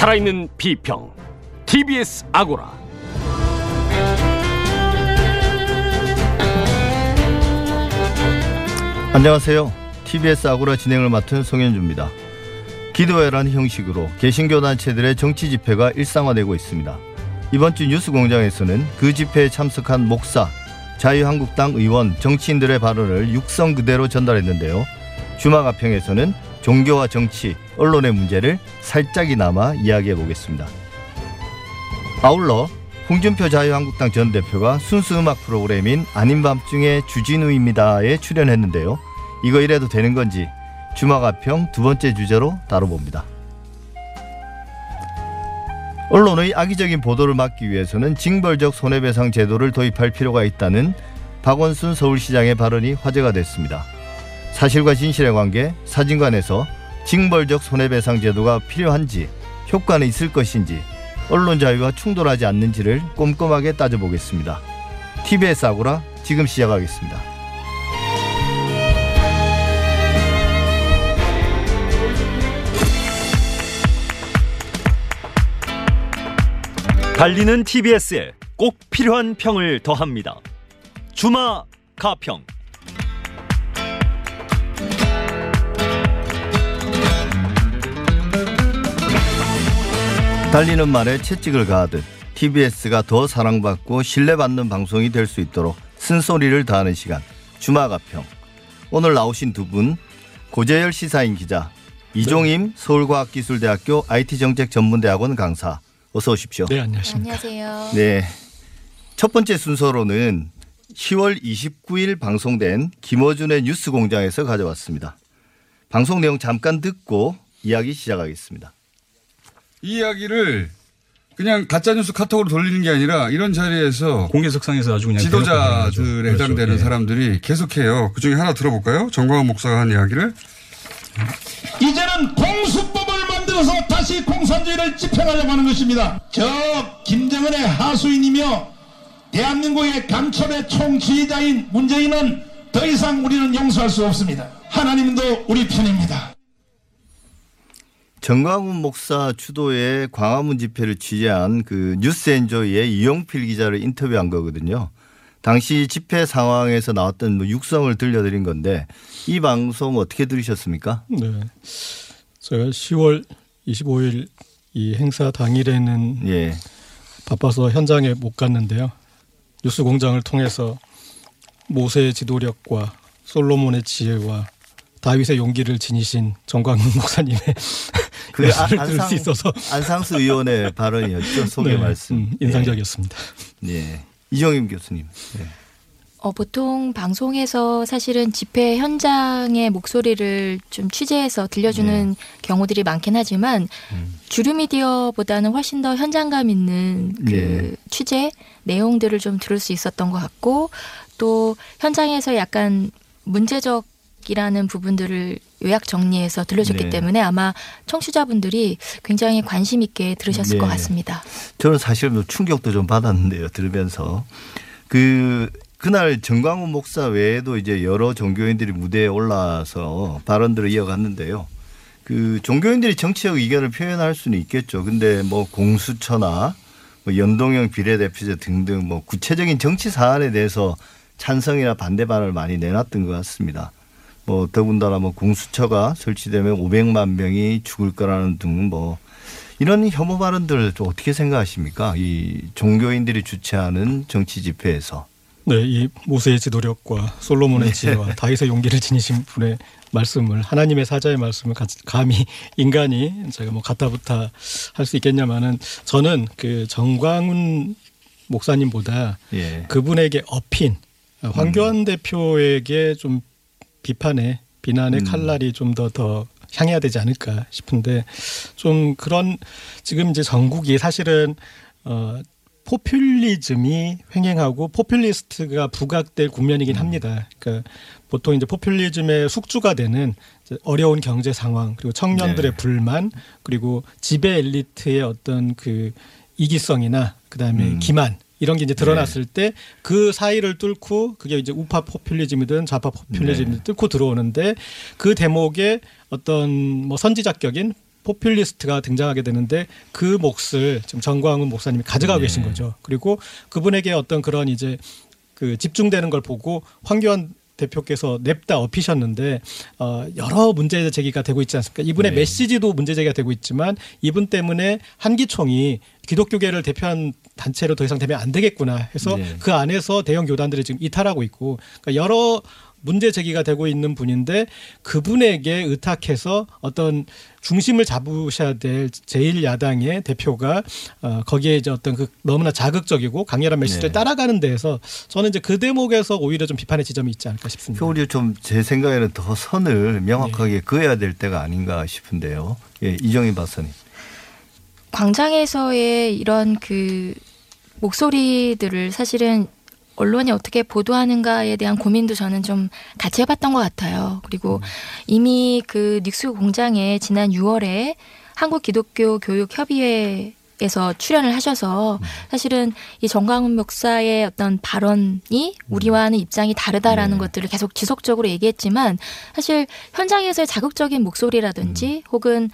살아있는 비평 TBS 아고라 안녕하세요. TBS 아고라 진행을 맡은 송현주입니다. 기도회라는 형식으로 개신교 단체들의 정치 집회가 일상화되고 있습니다. 이번 주 뉴스 공장에서는 그 집회에 참석한 목사, 자유한국당 의원, 정치인들의 발언을 육성 그대로 전달했는데요. 주마가평에서는 종교와 정치, 언론의 문제를 살짝이나마 이야기해 보겠습니다. 아울러 홍준표 자유한국당 전 대표가 순수 음악 프로그램인 아닌 밤중에 주진우입니다에 출연했는데요. 이거 이래도 되는 건지 주마가평 두 번째 주제로 다뤄봅니다. 언론의 악의적인 보도를 막기 위해서는 징벌적 손해배상 제도를 도입할 필요가 있다는 박원순 서울시장의 발언이 화제가 됐습니다. 사실과 진실의 관계, 사진관에서 징벌적 손해배상 제도가 필요한지, 효과는 있을 것인지, 언론 자유와 충돌하지 않는지를 꼼꼼하게 따져보겠습니다. TBS 아고라 지금 시작하겠습니다. 달리는 TBS에 꼭 필요한 평을 더합니다. 주마 가평. 달리는 말에 채찍을 가하듯 TBS가 더 사랑받고 신뢰받는 방송이 될 수 있도록 쓴소리를 다하는 시간 주마가평 오늘 나오신 두 분 고재열 시사인 기자 이종임 서울과학기술대학교 IT정책전문대학원 강사 어서 오십시오. 네, 안녕하십니까. 안녕하세요. 네. 첫 번째 순서로는 10월 29일 방송된 김어준의 뉴스 공장에서 가져왔습니다. 방송 내용 잠깐 듣고 이야기 시작하겠습니다. 이 이야기를 그냥 가짜뉴스 카톡으로 돌리는 게 아니라 이런 자리에서 공개석상에서 아주 그냥 지도자들에 해당되는 그렇죠. 예. 사람들이 계속해요. 그 중에 하나 들어볼까요? 정광훈 목사가 한 이야기를. 이제는 공수법을 만들어서 다시 공산주의를 집행하려고 하는 것입니다. 저 김정은의 하수인이며 대한민국의 간첩의 총지휘자인 문재인은 더 이상 우리는 용서할 수 없습니다. 하나님도 우리 편입니다. 정광훈 목사 주도의 광화문 집회를 취재한 그 뉴스엔조이의 이용필 기자를 인터뷰한 거거든요. 당시 집회 상황에서 나왔던 뭐 육성을 들려드린 건데 이 방송 어떻게 들으셨습니까? 네. 제가 10월 25일 이 행사 당일에는 예. 바빠서 현장에 못 갔는데요. 뉴스 공장을 통해서 모세의 지도력과 솔로몬의 지혜와 다윗의 용기를 지니신 정광훈 목사님의 그 말씀을 안- 들을 수 있어서 안상수 의원의 발언이었죠. 소개 네, 말씀. 음, 인상적이었습니다. 예. 이정임 교수님. 예. 어, 보통 방송에서 사실은 집회 현장의 목소리를 좀 취재해서 들려주는 경우들이 많긴 하지만 주류 미디어보다는 훨씬 더 현장감 있는 그 네. 취재 내용들을 좀 들을 수 있었던 것 같고 또 현장에서 약간 문제적 이라는 부분들을 요약 정리해서 들려줬기 네. 때문에 아마 청취자분들이 굉장히 관심 있게 들으셨을 네. 것 같습니다. 저는 사실 뭐 충격도 좀 받았는데요. 들으면서 그 그날 정광훈 목사 외에도 이제 여러 종교인들이 무대에 올라서 발언들을 이어갔는데요. 그 종교인들이 정치적 의견을 표현할 수는 있겠죠. 근데 뭐 공수처나 뭐 연동형 비례대표제 등등 뭐 구체적인 정치 사안에 대해서 찬성이나 반대 발언을 많이 내놨던 것 같습니다. 뭐 더군다나 뭐 공수처가 설치되면 500만 명이 죽을 거라는 등 뭐 이런 혐오 발언들 좀 어떻게 생각하십니까? 이 종교인들이 주최하는 정치 집회에서. 네, 이 모세의 지도력과 솔로몬의 지혜와 다윗의 용기를 지니신 분의 말씀을 하나님의 사자의 말씀을 가- 감히 인간이 제가 뭐 가타부타 할수 있겠냐마는 저는 그 정광훈 목사님보다 예. 그분에게 업힌 황교안 대표에게 좀 비판의 비난의 음. 칼날이 좀더더 향해야 되지 않을까 싶은데 좀 그런 지금 이제 전국이 사실은 어 포퓰리즘이 횡행하고 포퓰리스트가 부각될 국면이긴 합니다. 그러니까 보통 이제 포퓰리즘의 숙주가 되는 어려운 경제 상황 그리고 청년들의 네. 불만 그리고 지배 엘리트의 어떤 그 이기성이나 그다음에 음. 기만 이런 게 이제 드러났을 때그 사이를 뚫고 그게 이제 우파 포퓰리즘이든 좌파 포퓰리즘이든 네. 뚫고 들어오는데 그 대목에 어떤 뭐 선지자격인 포퓰리스트가 등장하게 되는데 그 몫을 지금 정광훈 목사님이 가져가고 네. 계신 거죠. 그리고 그분에게 어떤 그런 이제 그 집중되는 걸 보고 황교안 대표께서 냅다 업히셨는데 어 여러 문제 제기가 되고 있지 않습니까? 이분의 네. 메시지도 문제 제기가 되고 있지만 이분 때문에 한기총이 기독교계를 대표한 단체로 더 이상 되면 안 되겠구나 해서 네. 그 안에서 대형 교단들이 지금 이탈하고 있고 그러니까 여러 문제 제기가 되고 있는 분인데 그분에게 의탁해서 어떤 중심을 잡으셔야 될 제일 야당의 대표가 어 거기에 이제 어떤 그 너무나 자극적이고 강렬한 메시지를 네. 따라가는 데에서 저는 이제 그 대목에서 오히려 좀 비판의 지점이 있지 않을까 싶습니다. 오히려 좀 제 생각에는 더 선을 명확하게 네. 그어야 될 때가 아닌가 싶은데요. 예, 이정희 박사님. 광장에서의 이런 그 목소리들을 사실은 언론이 어떻게 보도하는가에 대한 고민도 저는 좀 같이 해봤던 것 같아요. 그리고 이미 그 닉스 공장에 지난 6월에 한국 기독교 교육 협의회 에서 출연을 하셔서 사실은 이 정광훈 목사의 어떤 발언이 우리와는 입장이 다르다라는 네. 것들을 계속 지속적으로 얘기했지만 사실 현장에서의 자극적인 목소리라든지 혹은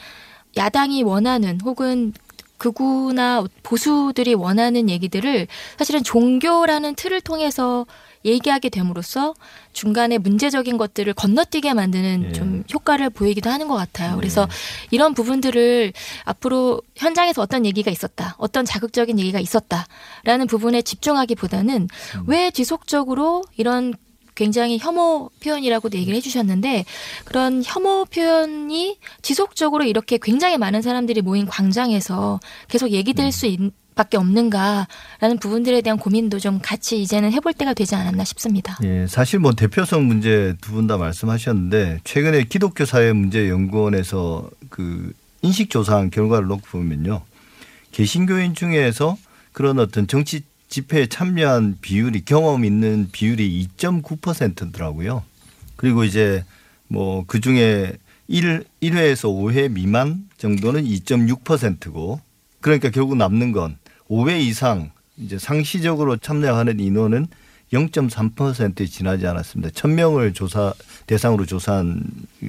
야당이 원하는 혹은 극우나 보수들이 원하는 얘기들을 사실은 종교라는 틀을 통해서 얘기하게 됨으로써 중간에 문제적인 것들을 건너뛰게 만드는 예. 좀 효과를 보이기도 하는 것 같아요. 그래서 이런 부분들을 앞으로 현장에서 어떤 얘기가 있었다, 어떤 자극적인 얘기가 있었다라는 부분에 집중하기보다는 왜 지속적으로 이런 굉장히 혐오 표현이라고도 얘기를 해주셨는데 그런 혐오 표현이 지속적으로 이렇게 굉장히 많은 사람들이 모인 광장에서 계속 얘기될 수 있, 밖에 없는가라는 부분들에 대한 고민도 좀 같이 이제는 해볼 때가 되지 않았나 싶습니다. 예, 사실 뭐 대표성 문제 두 분 다 말씀하셨는데 최근에 기독교 사회 문제 연구원에서 그 인식 조사한 결과를 놓고 보면요. 개신교인 중에서 그런 어떤 정치 집회에 참여한 비율이 경험 있는 비율이 2.9%더라고요. 그리고 이제 뭐 그 중에 1, 1회에서 5회 미만 정도는 2.6%고 그러니까 결국 남는 건 5회 이상 이제 상시적으로 참여하는 인원은 0.3%에 지나지 않았습니다. 1000명을 조사 대상으로 조사한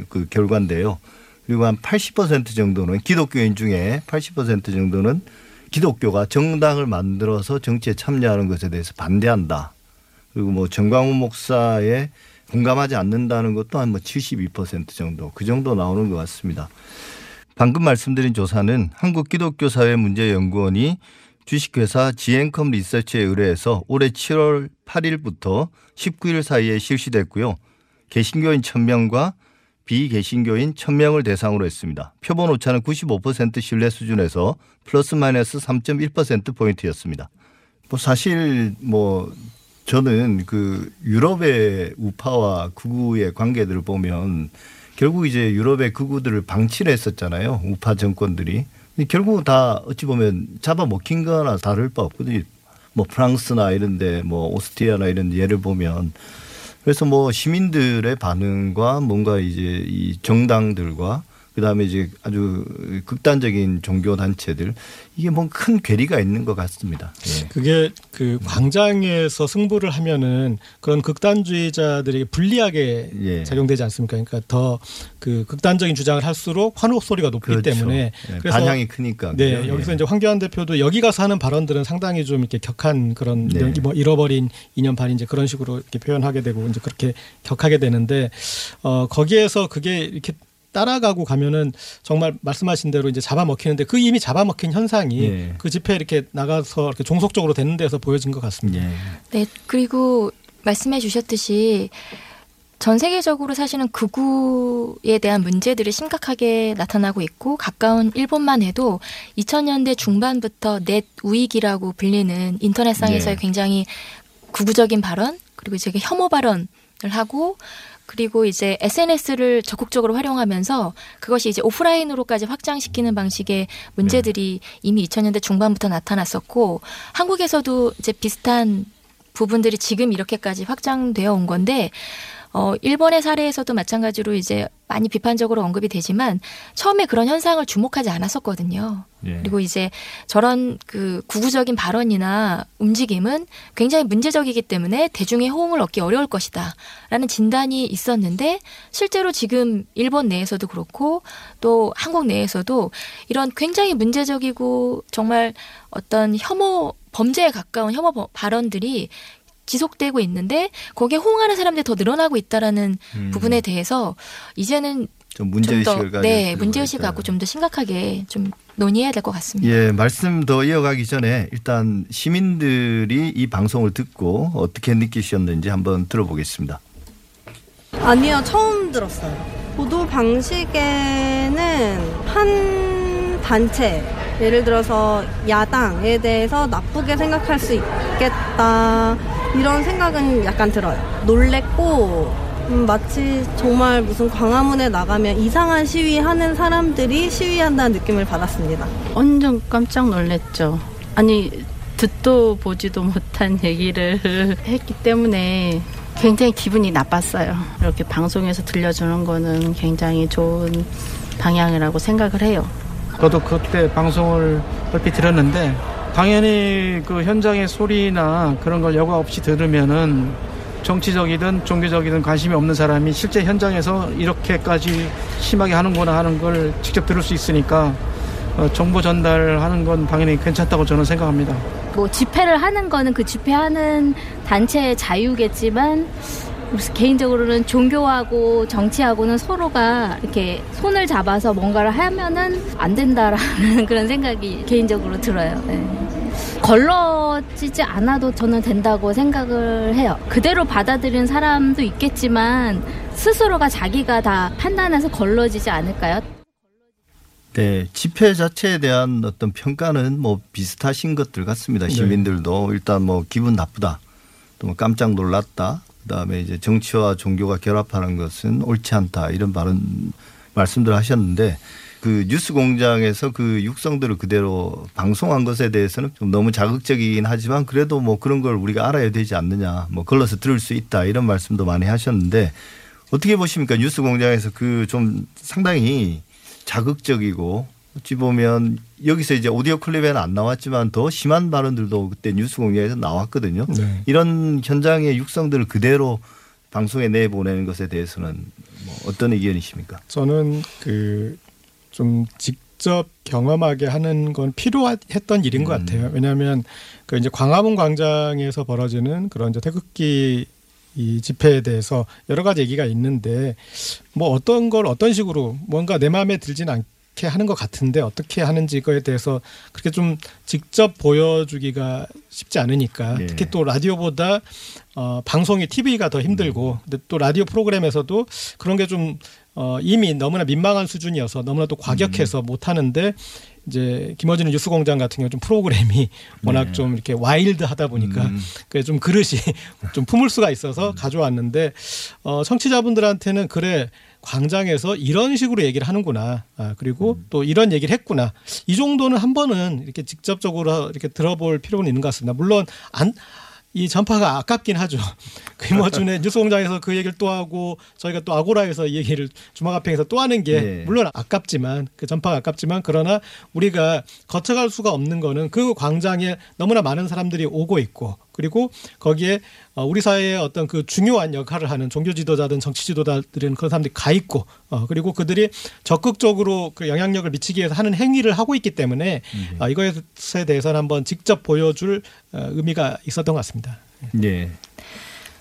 그 결과인데요. 그리고 한 80% 정도는 기독교인 중에 80% 정도는 기독교가 정당을 만들어서 정치에 참여하는 것에 대해서 반대한다. 그리고 뭐 정광훈 목사에 공감하지 않는다는 것도 한 뭐 72% 정도 그 정도 나오는 것 같습니다. 방금 말씀드린 조사는 한국기독교사회문제연구원이 주식회사 지앤컴 리서치에 의뢰해서 올해 7월 8일부터 19일 사이에 실시됐고요. 개신교인 1000명과 비개신교인 1000명을 대상으로 했습니다. 표본 오차는 95% 신뢰 수준에서 플러스 마이너스 3.1% 포인트였습니다. 뭐 사실 뭐 저는 그 유럽의 우파와 극우의 관계들을 보면 결국 이제 유럽의 극우들을 방치를 했었잖아요. 우파 정권들이. 결국 다 어찌 보면 잡아먹힌 거나 다를 바 없거든요. 뭐 프랑스나 이런 데 뭐 오스트리아나 이런 예를 보면 그래서 뭐 시민들의 반응과 뭔가 이제 이 정당들과 그다음에 이제 아주 극단적인 종교 단체들 이게 뭐큰 괴리가 있는 것 같습니다. 예. 그게 그 광장에서 승부를 하면은 그런 극단주의자들에게 불리하게 예. 작용되지 않습니까? 그러니까 더 그 극단적인 주장을 할수록 환호 소리가 높기 그렇죠. 때문에 예, 그래서 반향이 크니까. 네, 그죠? 여기서 예. 이제 황교안 대표도 여기 가서 하는 발언들은 상당히 좀 이렇게 격한 그런 네. 뭐 잃어버린 2년 반 이제 그런 식으로 이렇게 표현하게 되고 이제 그렇게 격하게 되는데 어 거기에서 그게 이렇게 따라가고 가면은 정말 말씀하신 대로 이제 잡아먹히는데 그 이미 잡아먹힌 현상이 예. 그 집회 이렇게 나가서 이렇게 종속적으로 되는 데서 보여진 것 같습니다. 예. 네, 그리고 말씀해 주셨듯이 전 세계적으로 사실은 극우에 대한 문제들이 심각하게 나타나고 있고 가까운 일본만 해도 2000년대 중반부터 넷 우익이라고 불리는 인터넷상에서의 네. 굉장히 극우적인 발언 그리고 이제 혐오 발언 을 하고 그리고 이제 SNS를 적극적으로 활용하면서 그것이 이제 오프라인으로까지 확장시키는 방식의 문제들이 이미 2000년대 중반부터 나타났었고 한국에서도 이제 비슷한 부분들이 지금 이렇게까지 확장되어 온 건데 어 일본의 사례에서도 마찬가지로 이제 많이 비판적으로 언급이 되지만 처음에 그런 현상을 주목하지 않았었거든요. 예. 그리고 이제 저런 그 구구적인 발언이나 움직임은 굉장히 문제적이기 때문에 대중의 호응을 얻기 어려울 것이다. 라는 진단이 있었는데 실제로 지금 일본 내에서도 그렇고 또 한국 내에서도 이런 굉장히 문제적이고 정말 어떤 혐오, 범죄에 가까운 혐오 버- 발언들이 지속되고 있는데 거기에 호응하는 사람들이 더 늘어나고 있다라는 음. 부분에 대해서 이제는 좀 문제의식을 좀 더, 가지고 네, 문제의식. 갖고 좀 더 심각하게 좀 논의해야 될 것 같습니다. 예, 말씀 더 이어가기 전에 일단 시민들이 이 방송을 듣고 어떻게 느끼셨는지 한번 들어보겠습니다. 아니요, 처음 들었어요. 보도 방식에는 한 단체, 예를 들어서 야당에 대해서 나쁘게 생각할 수 있겠다, 이런 생각은 약간 들어요. 놀랬고, 음, 마치 정말 무슨 광화문에 나가면 이상한 시위하는 사람들이 시위한다는 느낌을 받았습니다. 완전 깜짝 놀랐죠. 아니 듣도 보지도 못한 얘기를 했기 때문에 굉장히 기분이 나빴어요. 이렇게 방송에서 들려주는 거는 굉장히 좋은 방향이라고 생각을 해요. 저도 그때 방송을 얼핏 들었는데 당연히 그 현장의 소리나 그런 걸 여과 없이 들으면은 정치적이든 종교적이든 관심이 없는 사람이 실제 현장에서 이렇게까지 심하게 하는구나 하는 걸 직접 들을 수 있으니까 어, 정보 전달하는 건 당연히 괜찮다고 저는 생각합니다. 뭐 집회를 하는 거는 그 집회하는 단체의 자유겠지만 그래서 개인적으로는 종교하고 정치하고는 서로가 이렇게 손을 잡아서 뭔가를 하면은 안 된다라는 그런 생각이 개인적으로 들어요. 네. 걸러지지 않아도 저는 된다고 생각을 해요. 그대로 받아들이는 사람도 있겠지만 스스로가 자기가 다 판단해서 걸러지지 않을까요? 네, 집회 자체에 대한 어떤 평가는 뭐 비슷하신 것들 같습니다. 네. 시민들도 일단 뭐 기분 나쁘다, 또 뭐 깜짝 놀랐다, 그다음에 이제 정치와 종교가 결합하는 것은 옳지 않다 이런 발언 말씀들 하셨는데 그 뉴스 공장에서 그 육성들을 그대로 방송한 것에 대해서는 좀 너무 자극적이긴 하지만 그래도 뭐 그런 걸 우리가 알아야 되지 않느냐, 뭐 걸러서 들을 수 있다 이런 말씀도 많이 하셨는데 어떻게 보십니까? 뉴스 공장에서 그 좀 상당히 자극적이고 어찌 보면 여기서 이제 오디오 클립에는 안 나왔지만 더 심한 발언들도 그때 뉴스 공장에서 나왔거든요. 네. 이런 현장의 육성들을 그대로 방송에 내보내는 것에 대해서는 뭐 어떤 의견이십니까? 저는 그 좀 직접 경험하게 하는 건 필요했던 일인 것 음. 같아요. 왜냐하면 그 이제 광화문 광장에서 벌어지는 그런 이제 태극기 이 집회에 대해서 여러 가지 얘기가 있는데 뭐 어떤 걸 어떤 식으로 뭔가 내 마음에 들진 않 게 하는 것 같은데 어떻게 하는지 그거에 대해서 그렇게 좀 직접 보여주기가 쉽지 않으니까 네. 특히 또 라디오보다 어, 방송이 TV가 더 힘들고 근데 또 라디오 프로그램에서도 그런 게좀 어, 이미 너무나 민망한 수준이어서 너무나 또 과격해서 못 하는데 이제 김어준의 뉴스공장 같은 경우 좀 프로그램이 워낙 네. 좀 이렇게 와일드하다 보니까 음. 그게 좀 그릇이 좀 품을 수가 있어서 가져왔는데 어, 청취자분들한테는 그래 광장에서 이런 식으로 얘기를 하는구나. 아, 그리고 또 이런 얘기를 했구나. 이 정도는 한 번은 이렇게 직접적으로 이렇게 들어볼 필요는 있는 것 같습니다. 물론 안, 이 전파가 아깝긴 하죠. 김어준의 뉴스공장에서 그 얘기를 또 하고 저희가 또 아고라에서 이 얘기를 주막앞에서 또 하는 게 네. 물론 아깝지만 그 전파가 아깝지만 그러나 우리가 거쳐갈 수가 없는 거는 그 광장에 너무나 많은 사람들이 오고 있고 그리고 거기에 어, 우리 사회의 어떤 그 중요한 역할을 하는 종교 지도자든 정치 지도자들은 그런 사람들이 가 있고 어, 그리고 그들이 적극적으로 그 영향력을 미치기 위해서 하는 행위를 하고 있기 때문에 어, 이것에 대해서는 한번 직접 보여줄 어, 의미가 있었던 것 같습니다. 네.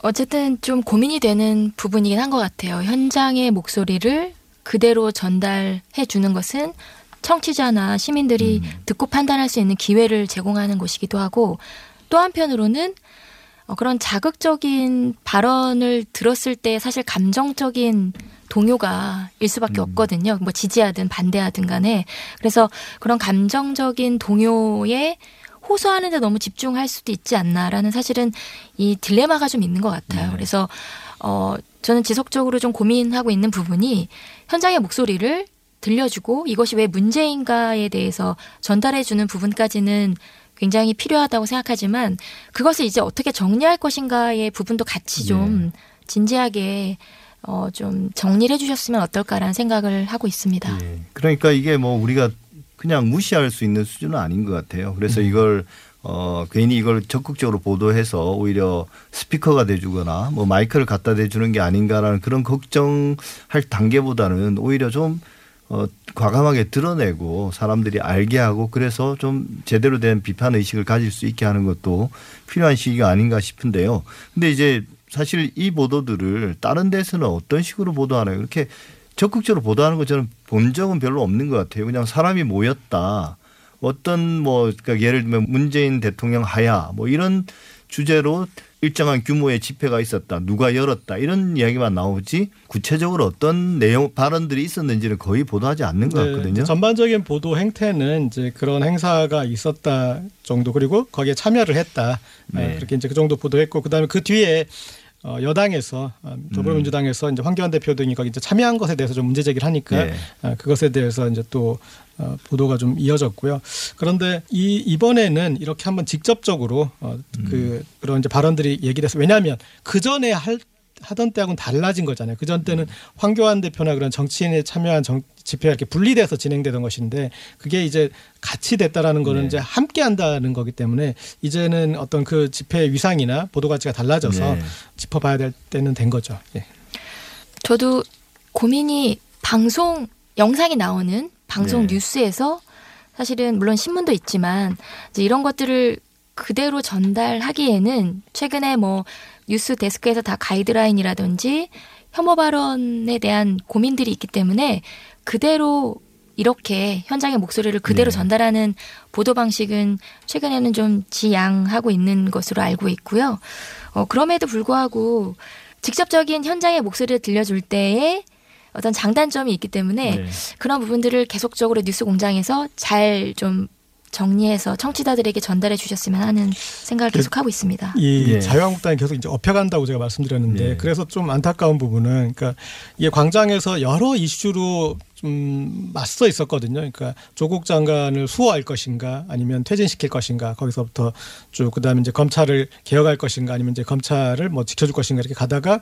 어쨌든 좀 고민이 되는 부분이긴 한 것 같아요. 현장의 목소리를 그대로 전달해 주는 것은 청취자나 시민들이 듣고 판단할 수 있는 기회를 제공하는 것이기도 하고 또 한편으로는 어, 그런 자극적인 발언을 들었을 때 사실 감정적인 동요가 일 수밖에 없거든요. 뭐 지지하든 반대하든 간에. 그래서 그런 감정적인 동요에 호소하는데 너무 집중할 수도 있지 않나라는 사실은 이 딜레마가 좀 있는 것 같아요. 그래서 어 저는 지속적으로 좀 고민하고 있는 부분이 현장의 목소리를 들려주고 이것이 왜 문제인가에 대해서 전달해주는 부분까지는 굉장히 필요하다고 생각하지만 그것을 이제 어떻게 정리할 것인가의 부분도 같이 좀 진지하게 어, 좀 정리를 해주셨으면 어떨까라는 생각을 하고 있습니다. 예. 그러니까 이게 뭐 우리가 그냥 무시할 수 있는 수준은 아닌 것 같아요. 그래서 이걸 어 괜히 이걸 적극적으로 보도해서 오히려 스피커가 돼주거나 뭐 마이크를 갖다 대주는 게 아닌가라는 그런 걱정할 단계보다는 오히려 좀 어, 과감하게 드러내고 사람들이 알게 하고 그래서 좀 제대로 된 비판 의식을 가질 수 있게 하는 것도 필요한 시기가 아닌가 싶은데요. 근데 이제 사실 이 보도들을 다른 데서는 어떤 식으로 보도하나요? 이렇게 적극적으로 보도하는 거 저는 본 적은 별로 없는 것 같아요. 그냥 사람이 모였다. 어떤 뭐 그러니까 예를 들면 문재인 대통령 하야 뭐 이런 주제로 일정한 규모의 집회가 있었다. 누가 열었다. 이런 이야기만 나오지 구체적으로 어떤 내용 발언들이 있었는지는 거의 보도하지 않는 것 네, 같거든요. 전반적인 보도 행태는 이제 그런 행사가 있었다 정도 그리고 거기에 참여를 했다 네. 어, 그렇게 이제 그 정도 보도했고 그다음에 그 뒤에 어, 여당에서 어, 더불어민주당에서 이제 황교안 대표 등이 거기 이제 참여한 것에 대해서 좀 문제 제기를 하니까 네. 어, 그것에 대해서 이제 또 어, 보도가 좀 이어졌고요. 그런데 이 이번에는 이렇게 한번 직접적으로 어, 그 그런 이제 발언들이 얘기돼서 왜냐하면 그 전에 할 하던 때하고는 달라진 거잖아요. 그 전 때는 황교안 대표나 그런 정치인에 참여한 정, 집회가 이렇게 분리돼서 진행되던 것인데 그게 이제 같이 됐다라는 거는 네. 이제 함께 한다는 거기 때문에 이제는 어떤 그 집회 위상이나 보도 가치가 달라져서 네. 짚어봐야 될 때는 된 거죠. 예. 저도 고민이 방송 영상이 나오는 방송 네. 뉴스에서 사실은 물론 신문도 있지만 이제 이런 것들을 그대로 전달하기에는 최근에 뭐 뉴스 데스크에서 다 가이드라인이라든지 혐오 발언에 대한 고민들이 있기 때문에 그대로 이렇게 현장의 목소리를 그대로 네. 전달하는 보도 방식은 최근에는 좀 지양하고 있는 것으로 알고 있고요. 어, 그럼에도 불구하고 직접적인 현장의 목소리를 들려줄 때에 어떤 장단점이 있기 때문에 네. 그런 부분들을 계속적으로 뉴스 공장에서 잘 좀 정리해서 청취자들에게 전달해 주셨으면 하는 생각을 계속 하고 있습니다. 이 예. 자유한국당이 계속 이제 업혀간다고 제가 말씀드렸는데 예. 그래서 좀 안타까운 부분은 그러니까 이게 광장에서 여러 이슈로 좀 맞서 있었거든요. 그러니까 조국 장관을 수호할 것인가 아니면 퇴진시킬 것인가 거기서부터 쭉 그다음에 이제 검찰을 개혁할 것인가 아니면 이제 검찰을 뭐 지켜줄 것인가 이렇게 가다가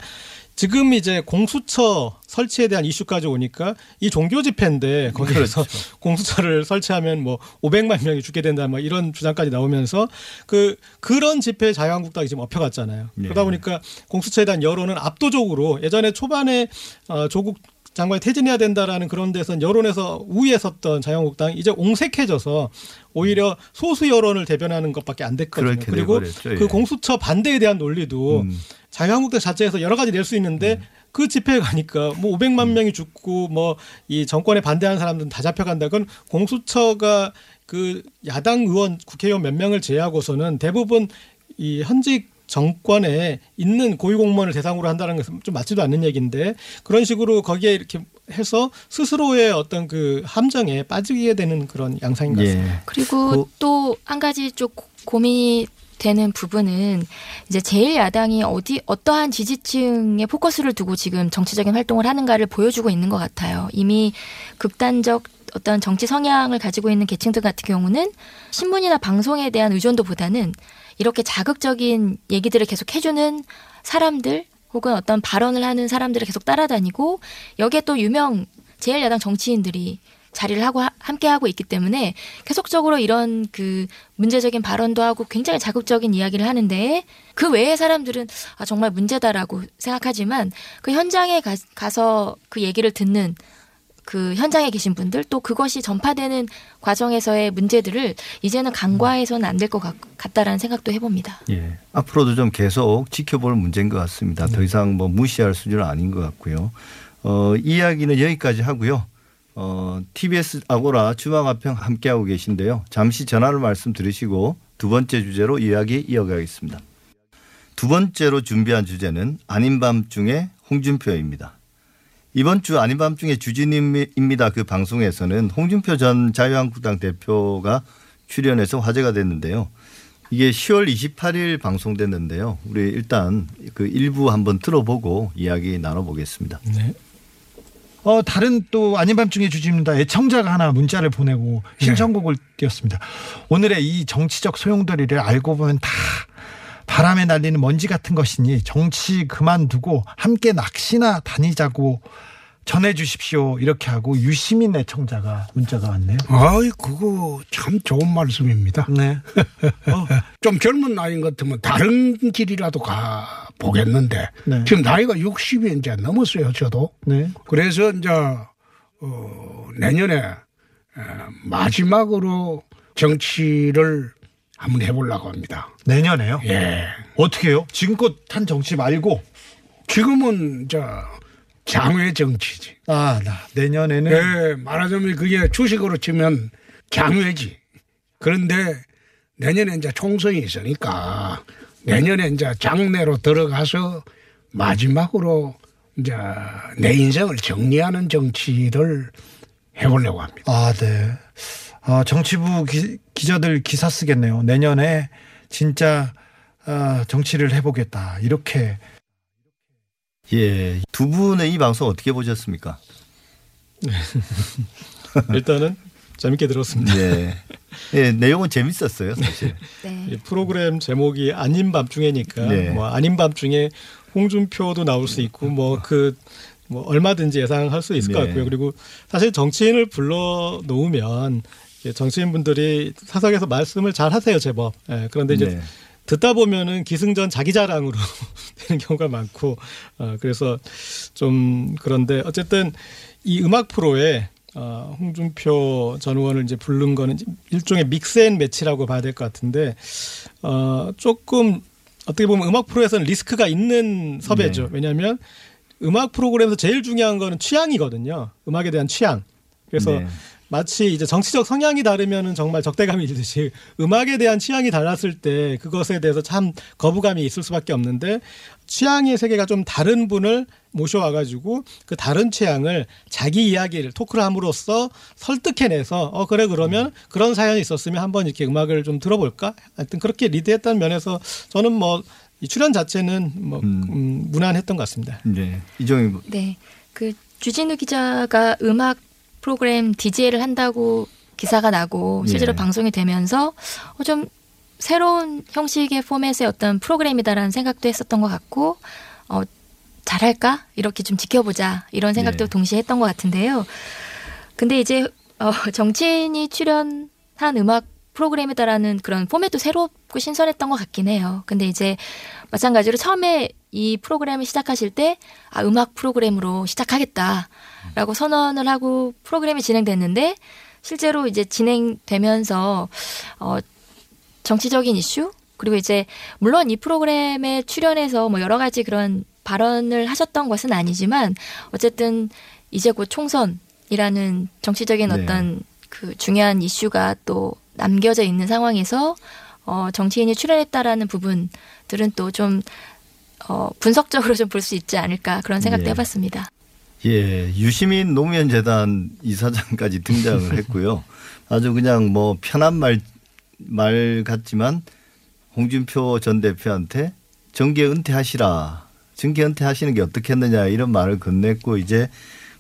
지금 이제 공수처 설치에 대한 이슈까지 오니까 이 종교 집회인데 거기에서 공수처를 설치하면 뭐 500만 명이 죽게 된다 뭐 이런 주장까지 나오면서 그 그런 집회 자유한국당이 지금 업혀갔잖아요. 네. 그러다 보니까 공수처에 대한 여론은 압도적으로 예전에 초반에 어, 조국 장관이 퇴진해야 된다라는 그런 데서 여론에서 우위에 섰던 자유한국당이 이제 옹색해져서 오히려 소수 여론을 대변하는 것밖에 안 됐거든요. 그리고 돼버렸죠. 그 예. 공수처 반대에 대한 논리도 음. 자유한국당 자체에서 여러 가지 낼 수 있는데 그 집회에 가니까 뭐 500만 명이 죽고 뭐 이 정권에 반대하는 사람들은 다 잡혀간다. 그건 공수처가 그 야당 의원 국회의원 몇 명을 제외하고서는 대부분 이 현직 정권에 있는 고위공무원을 대상으로 한다는 것은 좀 맞지도 않는 얘기인데 그런 식으로 거기에 이렇게 해서 스스로의 어떤 그 함정에 빠지게 되는 그런 양상인 것 같습니다. 예. 그리고 그- 또한 가지 좀 고- 고민이 되는 부분은 이제 제일 야당이 어디 어떠한 지지층에 포커스를 두고 지금 정치적인 활동을 하는가를 보여주고 있는 것 같아요. 이미 극단적 어떤 정치 성향을 가지고 있는 계층들 같은 경우는 신문이나 방송에 대한 의존도보다는 이렇게 자극적인 얘기들을 계속 해주는 사람들 혹은 어떤 발언을 하는 사람들을 계속 따라다니고 여기에 또 유명 제일 야당 정치인들이 자리를 하고 하- 함께 하고 있기 때문에 계속적으로 이런 그 문제적인 발언도 하고 굉장히 자극적인 이야기를 하는데 그 외의 사람들은 아 정말 문제다라고 생각하지만 그 현장에 가, 가서 그 얘기를 듣는 그 현장에 계신 분들 또 그것이 전파되는 과정에서의 문제들을 이제는 간과해서는 안 될 것 같다라는 생각도 해봅니다. 예. 앞으로도 좀 계속 지켜볼 문제인 것 같습니다. 더 이상 뭐 무시할 수준은 아닌 것 같고요. 어, 이야기는 여기까지 하고요. 어, TBS 아고라 주방화평 함께하고 계신데요. 잠시 전화를 말씀 들으시고 두 번째 주제로 이야기 이어가겠습니다. 두 번째로 준비한 주제는 아닌 밤중에 홍준표입니다. 이번 주 아닌 밤중에 주진입니다. 그 방송에서는 홍준표 전 자유한국당 대표가 출연해서 화제가 됐는데요. 이게 10월 28일 방송됐는데요. 우리 일단 그 일부 한번 들어보고 이야기 나눠보겠습니다. 네. 어, 다른 또 아닌 밤중에 주집니다. 애청자가 하나 문자를 보내고 신청곡을 띄웠습니다. 오늘의 이 정치적 소용돌이를 알고 보면 다 바람에 날리는 먼지 같은 것이니 정치 그만두고 함께 낚시나 다니자고 전해주십시오. 이렇게 하고 유시민 애청자가 문자가 왔네요. 아이, 그거 참 좋은 말씀입니다. 네. 좀 젊은 나이인 것 같으면 다른 길이라도 가 보겠는데 네. 지금 나이가 60이 이제 넘었어요, 저도. 네. 그래서 이제 어, 내년에 에, 마지막으로 정치를 한번 해보려고 합니다. 내년에요? 예. 어떻게요? 지금껏 한 정치 말고 지금은 저 장외 정치지. 아, 나 내년에는 예, 말하자면 그게 주식으로 치면 장외지. 그런데 내년에 이제 총선이 있으니까 내년에 이제 장내로 들어가서 마지막으로 이제 내 인생을 정리하는 정치를 해보려고 합니다. 아, 네. 아, 정치부 기, 기자들 기사 쓰겠네요. 내년에 진짜 아, 정치를 해보겠다. 이렇게 예. 두 분의 이 방송 어떻게 보셨습니까? 일단은 재밌게 들었습니다. 네. 예, 내용은 재밌었어요, 사실. 이 프로그램 제목이 아닌 밤중에니까 네. 뭐 아닌 밤중에 홍준표도 나올 수 있고 뭐그 뭐 얼마든지 예상할 수 있을 것 네. 같고요. 그리고 사실 정치인을 불러 놓으면 정치인분들이 사석에서 말씀을 잘 하세요, 제법. 예, 그런데 이제 네. 듣다 보면은 기승전 자기 자랑으로 되는 경우가 많고 어, 그래서 좀 그런데 어쨌든 이 음악 프로에 어, 홍준표 전 의원을 이제 부른 거는 일종의 믹스앤 매치라고 봐야 될 것 같은데 어, 조금 어떻게 보면 음악 프로에서는 리스크가 있는 섭외죠. 네. 왜냐하면 음악 프로그램에서 제일 중요한 거는 취향이거든요. 음악에 대한 취향. 그래서 네. 마치 이제 정치적 성향이 다르면은 정말 적대감이 있듯이 음악에 대한 취향이 달랐을 때 그것에 대해서 참 거부감이 있을 수밖에 없는데 취향의 세계가 좀 다른 분을 모셔와가지고 그 다른 취향을 자기 이야기를 토크를 함으로써 설득해내서 어 그래 그러면 그런 사연이 있었으면 한번 이렇게 음악을 좀 들어볼까 하여튼 그렇게 리드했다는 면에서 저는 뭐 이 출연 자체는 뭐 음, 무난했던 것 같습니다. 네. 이종희 네. 그 주진우 기자가 음악 프로그램 DJ를 한다고 기사가 나고 실제로 예. 방송이 되면서 어, 좀 새로운 형식의 포맷의 어떤 프로그램이다라는 생각도 했었던 것 같고 어, 잘할까 이렇게 좀 지켜보자 이런 생각도 네. 동시에 했던 것 같은데요. 근데 이제 어, 정치인이 출연한 음악 프로그램이다라는 그런 포맷도 새롭고 신선했던 것 같긴 해요. 근데 이제 마찬가지로 처음에 이 프로그램을 시작하실 때 아, 음악 프로그램으로 시작하겠다라고 선언을 하고 프로그램이 진행됐는데 실제로 이제 진행되면서 어, 정치적인 이슈 그리고 이제 물론 이 프로그램에 출연해서 뭐 여러 가지 그런 발언을 하셨던 것은 아니지만 어쨌든 이제 곧 총선이라는 정치적인 네. 어떤 그 중요한 이슈가 또 남겨져 있는 상황에서 어, 정치인이 출연했다라는 부분들은 또 좀 어, 분석적으로 좀 볼 수 있지 않을까 그런 생각도 예. 해봤습니다. 예, 유시민 노무현 재단 이사장까지 등장을 했고요. 아주 그냥 뭐 편한 말, 말 같지만 홍준표 전 대표한테 정계 은퇴하시라. 정계 은퇴하시는 게 어떻겠느냐 이런 말을 건넸고 이제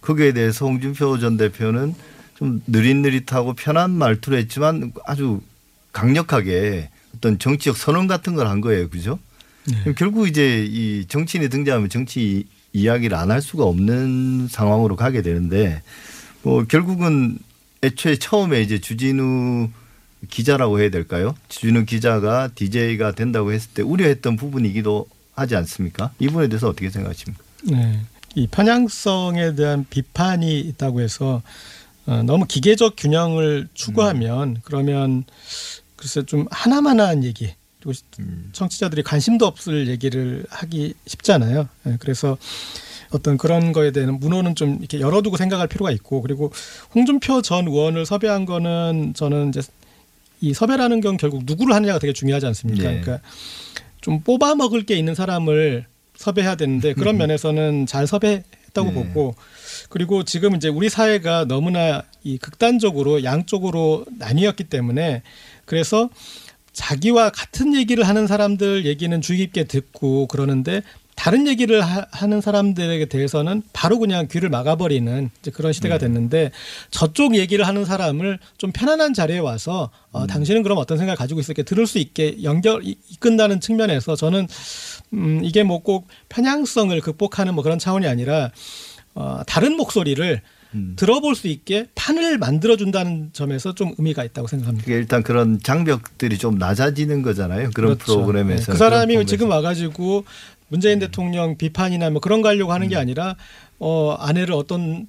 거기에 대해서 홍준표 전 대표는 좀 느릿느릿하고 편한 말투를 했지만 아주 강력하게 어떤 정치적 선언 같은 걸 한 거예요. 그죠? 그럼 결국 이제 이 정치인이 등장하면 정치 이야기를 안 할 수가 없는 상황으로 가게 되는데 뭐 결국은 애초에 처음에 이제 주진우 기자라고 해야 될까요? 주진우 기자가 DJ가 된다고 했을 때 우려했던 부분이기도 하지 않습니까? 이 부분에 대해서 어떻게 생각하십니까? 네. 이 편향성에 대한 비판이 있다고 해서 어, 너무 기계적 균형을 추구하면 그러면 글쎄 좀 하나만한 얘기 그리고 청취자들이 관심도 없을 얘기를 하기 쉽잖아요. 예, 그래서 어떤 그런 거에 대한 문호는 좀 이렇게 열어두고 생각할 필요가 있고 그리고 홍준표 전 의원을 섭외한 거는 저는 이제 이 섭외라는 건 결국 누구를 하느냐가 되게 중요하지 않습니까? 네. 그러니까 좀 뽑아 먹을 게 있는 사람을 섭외해야 되는데 그런 면에서는 잘 섭외했다고 네. 보고 그리고 지금 이제 우리 사회가 너무나 이 극단적으로 양쪽으로 나뉘었기 때문에 그래서 자기와 같은 얘기를 하는 사람들 얘기는 주의 깊게 듣고 그러는데 다른 얘기를 하, 는 사람들에게 대해서는 바로 그냥 귀를 막아버리는 이제 그런 시대가 됐는데 저쪽 얘기를 하는 사람을 좀 편안한 자리에 와서 어, 당신은 그럼 어떤 생각을 가지고 있을게 들을 수 있게 연결 이- 이끈다는 측면에서 저는 음, 이게 뭐 꼭 편향성을 극복하는 뭐 그런 차원이 아니라 어, 다른 목소리를 들어볼 수 있게 판을 만들어준다는 점에서 좀 의미가 있다고 생각합니다. 일단 그런 장벽들이 좀 낮아지는 거잖아요. 그런 그렇죠. 프로그램에서. 네, 그 사람이 지금 와가지고 문재인 대통령 비판이나 뭐 그런 거 하려고 하는 게 아니라 어 아내를 어떤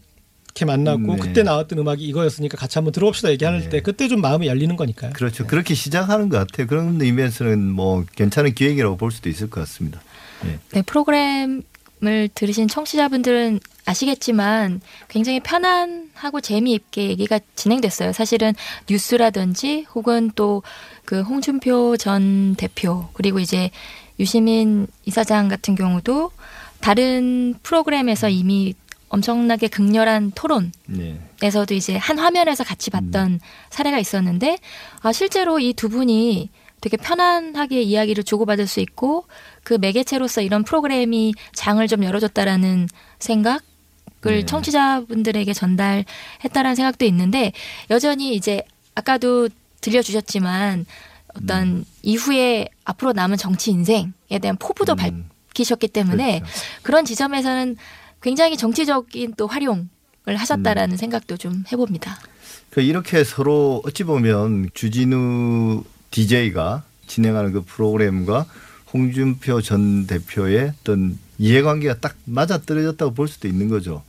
게 만났고 네. 그때 나왔던 음악이 이거였으니까 같이 한번 들어봅시다 얘기할 때 그때 좀 마음이 열리는 거니까요. 그렇죠. 그렇게 시작하는 것 같아요. 그런 의미에서는 뭐 괜찮은 기획이라고 볼 수도 있을 것 같습니다. 네. 네, 프로그램 을 들으신 청취자분들은 아시겠지만 굉장히 편안하고 재미있게 얘기가 진행됐어요. 사실은 뉴스라든지 혹은 또 그 홍준표 전 대표 그리고 이제 유시민 이사장 같은 경우도 다른 프로그램에서 이미 엄청나게 극렬한 토론 네. 에서도 이제 한 화면에서 같이 봤던 사례가 있었는데 아 실제로 이 두 분이 되게 편안하게 이야기를 주고받을 수 있고 그 매개체로서 이런 프로그램이 장을 좀 열어줬다라는 생각 을 네. 청취자분들에게 전달했다라는 생각도 있는데 여전히 이제 아까도 들려주셨지만 어떤 이후에 앞으로 남은 정치 인생에 대한 포부도 밝히셨기 때문에 그런 지점에서는 굉장히 정치적인 또 활용을 하셨다라는 생각도 좀 해봅니다. 그 이렇게 서로 어찌 보면 주진우 DJ가 진행하는 그 프로그램과 홍준표 전 대표의 어떤 이해관계가 딱 맞아 떨어졌다고 볼 수도 있는 거죠.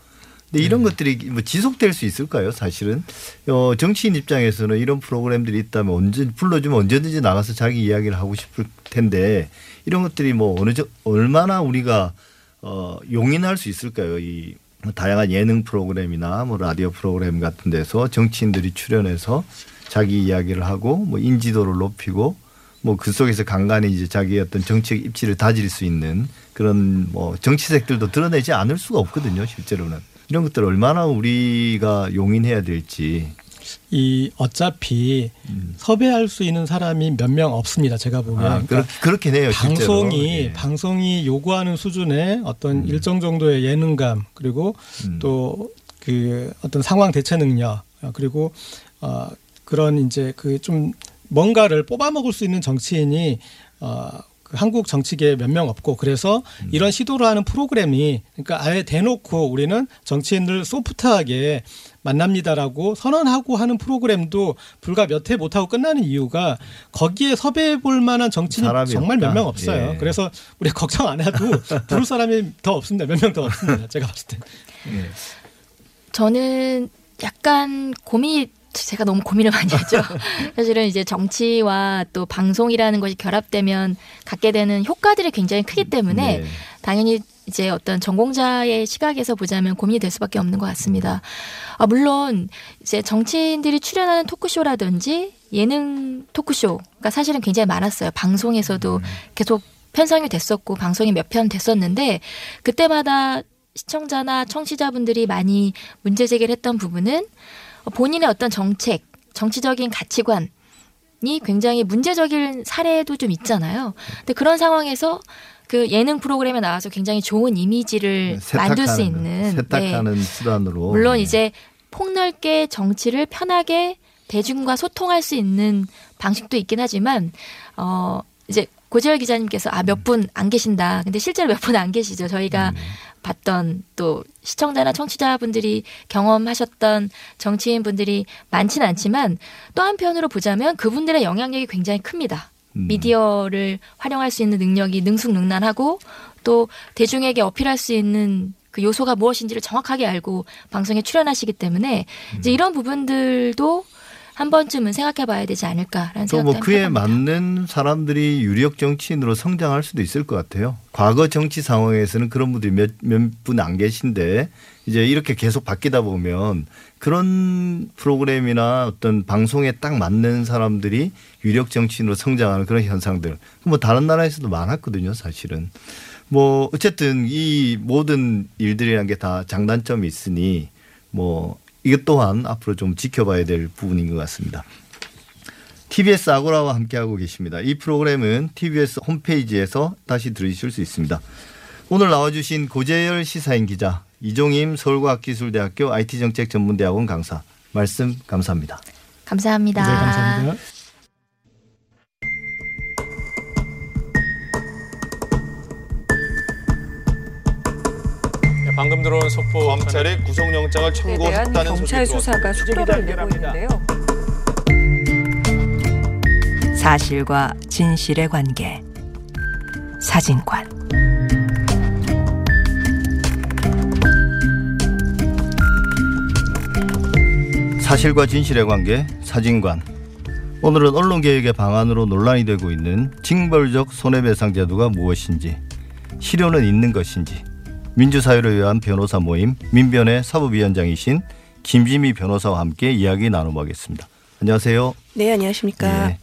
근데 이런 것들이 뭐 지속될 수 있을까요? 사실은 어, 정치인 입장에서는 이런 프로그램들이 있다면 언제 불러주면 언제든지 나가서 자기 이야기를 하고 싶을 텐데 이런 것들이 뭐 어느 정 얼마나 우리가 어, 용인할 수 있을까요? 이 다양한 예능 프로그램이나 뭐 라디오 프로그램 같은 데서 정치인들이 출연해서 자기 이야기를 하고 뭐 인지도를 높이고 뭐 그 속에서 간간히 이제 자기의 어떤 정책 입지를 다질 수 있는 그런 뭐 정치색들도 드러내지 않을 수가 없거든요. 실제로는 이런 것들 을 얼마나 우리가 용인해야 될지 이 어차피 섭외할 수 있는 사람이 몇 명 없습니다. 제가 보면 아, 그렇- 그렇 긴 해요, 실제로. 방송이 예. 음. 방송이 요구하는 수준의 어떤 일정 정도의 예능감 그리고 또그 어떤 상황 대처 능력 어, 그리고 어 그런 이제 그 좀 뭔가를 뽑아 먹을 수 있는 정치인이 어. 그 한국 정치계에 몇 명 없고 그래서 음. 이런 시도를 하는 프로그램이 그러니까 아예 대놓고 우리는 정치인들 소프트하게 만납니다라고 선언하고 하는 프로그램도 불과 몇회 못하고 끝나는 이유가 거기에 섭외해 볼 만한 사람이 정말 몇. 명 없어요. 예. 그래서 우리 걱정 안 해도 부를 사람이 더 없습니다. 몇 명 더 없습니다. 제가 봤을 때. 저는 약간 고민이 제가 너무 고민을 많이 하죠. 사실은 이제 정치와 또 방송이라는 것이 결합되면 갖게 되는 효과들이 굉장히 크기 때문에 네. 당연히 이제 어떤 전공자의 시각에서 보자면 고민이 될 수밖에 없는 것 같습니다. 아, 물론 이제 정치인들이 출연하는 토크쇼라든지 예능 토크쇼가 사실은 굉장히 많았어요. 방송에서도 계속 편성이 됐었고 방송이 몇 편 됐었는데 그때마다 시청자나 청취자분들이 많이 문제 제기를 했던 부분은 본인의 어떤 정책, 정치적인 가치관이 굉장히 문제적인 사례도 좀 있잖아요. 근데 그런 상황에서 그 예능 프로그램에 나와서 굉장히 좋은 이미지를 만들 수 세탁하는, 있는 세탁하는 네. 수단으로 물론 이제 폭넓게 정치를 편하게 대중과 소통할 수 있는 방식도 있긴 하지만 어 이제 고재열 기자님께서 아 몇 분 안 계신다. 근데 실제로 몇 분 안 계시죠. 저희가 봤던 또 시청자나 청취자분들이 경험하셨던 정치인 분들이 많지는 않지만 또 한편으로 보자면 그분들의 영향력이 굉장히 큽니다. 미디어를 활용할 수 있는 능력이 능숙능란하고 또 대중에게 어필할 수 있는 그 요소가 무엇인지를 정확하게 알고 방송에 출연하시기 때문에 이제 이런 부분들도 한 번쯤은 생각해 봐야 되지 않을까라는 또 생각도 뭐 그에 합니다. 맞는 사람들이 유력 정치인으로 성장할 수도 있을 것 같아요. 과거 정치 상황에서는 그런 분들이 몇 몇 분 안 계신데 이제 이렇게 계속 바뀌다 보면 그런 프로그램이나 어떤 방송에 딱 맞는 사람들이 유력 정치인으로 성장하는 그런 현상들. 뭐 다른 나라에서도 많았거든요, 사실은. 뭐 어쨌든 이 모든 일들이란 게 다 장단점이 있으니 뭐 이것 또한 앞으로 좀 지켜봐야 될 부분인 것 같습니다. TBS 아고라와 함께하고 계십니다. 이 프로그램은 TBS 홈페이지에서 다시 들으실 수 있습니다. 오늘 나와주신 고재열 시사인 기자, 이종임 서울과학기술대학교 IT정책전문대학원 강사 말씀 감사합니다. 감사합니다. 네, 감사합니다. 방금 들어온 속보 검찰이 구속영장을 대한 청구했다는 경찰 소식이 수사가 속도를 내고 있는데요. 사실과 진실의 관계. 사진관. 사실과 진실의 관계 사진관. 오늘은 언론개혁의 방안으로 논란이 되고 있는 징벌적 손해배상 제도가 무엇인지 실효는 있는 것인지 민주사회를 위한 변호사 모임 민변의 사법위원장이신 김지미 변호사와 함께 이야기 나눠보겠습니다. 안녕하세요. 네, 안녕하십니까. 예.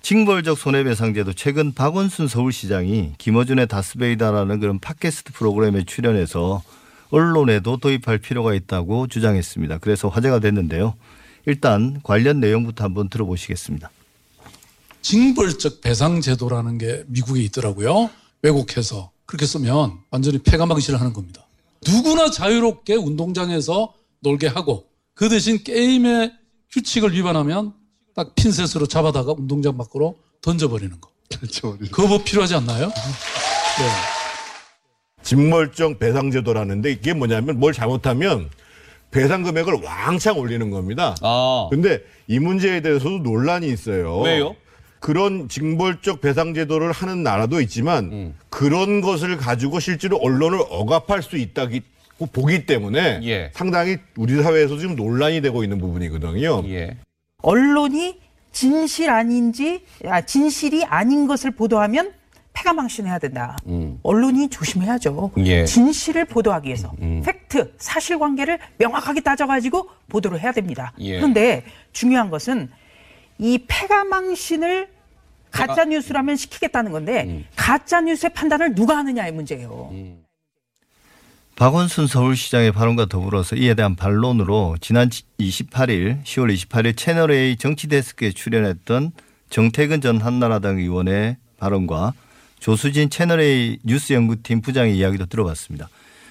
징벌적 손해배상 제도 최근 박원순 서울시장이 김어준의 다스베이다라는 그런 팟캐스트 프로그램에 출연해서 언론에도 도입할 필요가 있다고 주장했습니다. 그래서 화제가 됐는데요. 일단 관련 내용부터 한번 들어보시겠습니다. 징벌적 배상 제도라는 게 미국에 있더라고요. 왜곡해서 그렇게 쓰면 완전히 폐가망신을 하는 겁니다. 누구나 자유롭게 운동장에서 놀게 하고 그 대신 게임의 규칙을 위반하면 딱 핀셋으로 잡아다가 운동장 밖으로 던져버리는 거. 그렇죠. 그거 뭐 필요하지 않나요? 네. 징벌적 배상제도라는데 이게 뭐냐면 뭘 잘못하면 배상 금액을 왕창 올리는 겁니다. 근데 이 문제에 대해서도 논란이 있어요. 왜요? 그런 징벌적 배상 제도를 하는 나라도 있지만 그런 것을 가지고 실제로 언론을 억압할 수 있다고 보기 때문에 예. 상당히 우리 사회에서 지금 논란이 되고 있는 부분이거든요. 예. 언론이 진실 아닌지 아, 진실이 아닌 것을 보도하면 패가 망신해야 된다. 언론이 조심해야죠. 예. 진실을 보도하기 위해서 음. 팩트, 사실관계를 명확하게 따져가지고 보도를 해야 됩니다. 예. 그런데 중요한 것은 이 패가망신을 가짜 뉴스라면 시키겠다는 건데 가짜 뉴스의 판단을 누가 하느냐의 문제예요. 박원순 서울시장의 발언과 더불어서 이에 대한 반론으로 지난 28일 10월 28일 채널A 정치 데스크에 출연했던 정태근 전 한나라당 의원의 발언과 조수진 채널A 뉴스 연구팀 부장의 이야기도 들어봤습니다.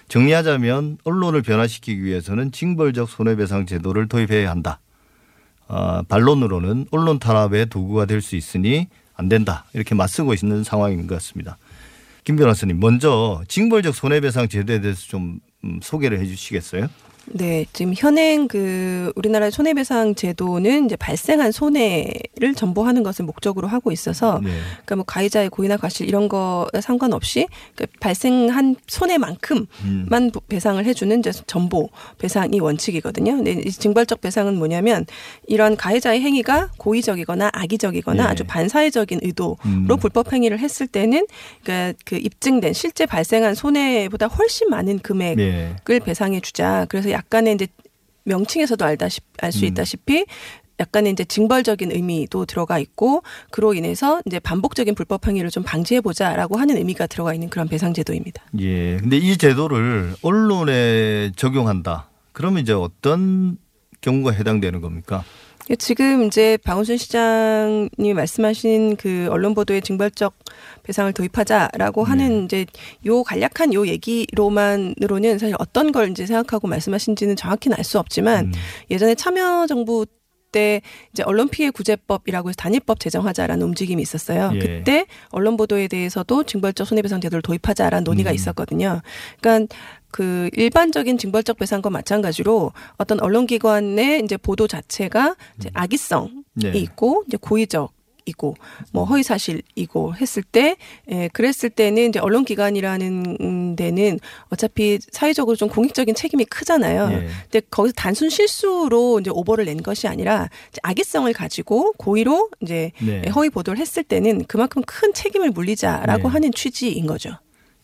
정리하자면 언론을 변화시키기 위해서는 징벌적 손해배상 제도를 도입해야 한다. 어, 반론으로는 언론 탄압의 도구가 될 수 있으니 안 된다. 이렇게 맞서고 있는 상황인 것 같습니다. 김 변호사님, 먼저 징벌적 손해배상 제도에 대해서 좀 음, 소개를 해 주시겠어요? 네, 지금 현행 그 우리나라의 손해배상 제도는 이제 발생한 손해를 전보하는 것을 목적으로 하고 있어서 네. 그러니까 뭐 가해자의 고의나 과실 이런 거 상관없이 그 발생한 손해만큼만 배상을 해주는 이제 전보 배상이 원칙이거든요. 근데 이 징벌적 배상은 뭐냐면 이런 가해자의 행위가 고의적이거나 악의적이거나 네. 아주 반사회적인 의도로 음. 불법 행위를 했을 때는 그러니까 그 입증된 실제 발생한 손해보다 훨씬 많은 금액 네. 을 배상해 주자. 그래서 약간의 이제 명칭에서도 알다시 알수 음. 있다시피 약간의 이제 징벌적인 의미도 들어가 있고 그로 인해서 이제 반복적인 불법 행위를 좀 방지해 보자라고 하는 의미가 들어가 있는 그런 배상 제도입니다. 예. 근데 이 제도를 언론에 적용한다. 그러면 이제 어떤 경우가 해당되는 겁니까? 지금 이제 박원순 시장님이 말씀하신 그 언론 보도의 징벌적 배상을 도입하자라고 하는 이제 요 간략한 요 얘기로만으로는 사실 어떤 걸 이제 생각하고 말씀하신지는 정확히는 알 수 없지만 예전에 참여정부 때 이제 언론 피해 구제법이라고 해서 단일법 제정하자라는 움직임이 있었어요. 예. 그때 언론 보도에 대해서도 징벌적 손해배상 제도를 도입하자라는 논의가 있었거든요. 그러니까 그 일반적인 징벌적 배상과 마찬가지로 어떤 언론기관의 이제 보도 자체가 이제 악의성이 네. 있고 이제 고의적 이고 뭐 허위 사실이고 했을 때 예, 그랬을 때는 이제 언론 기관이라는 음, 데는 어차피 사회적으로 좀 공익적인 책임이 크잖아요. 예. 근데 거기서 단순 실수로 이제 오보를 낸 것이 아니라 이제 악의성을 가지고 고의로 이제 네. 허위 보도를 했을 때는 그만큼 큰 책임을 물리자라고 네. 하는 취지인 거죠.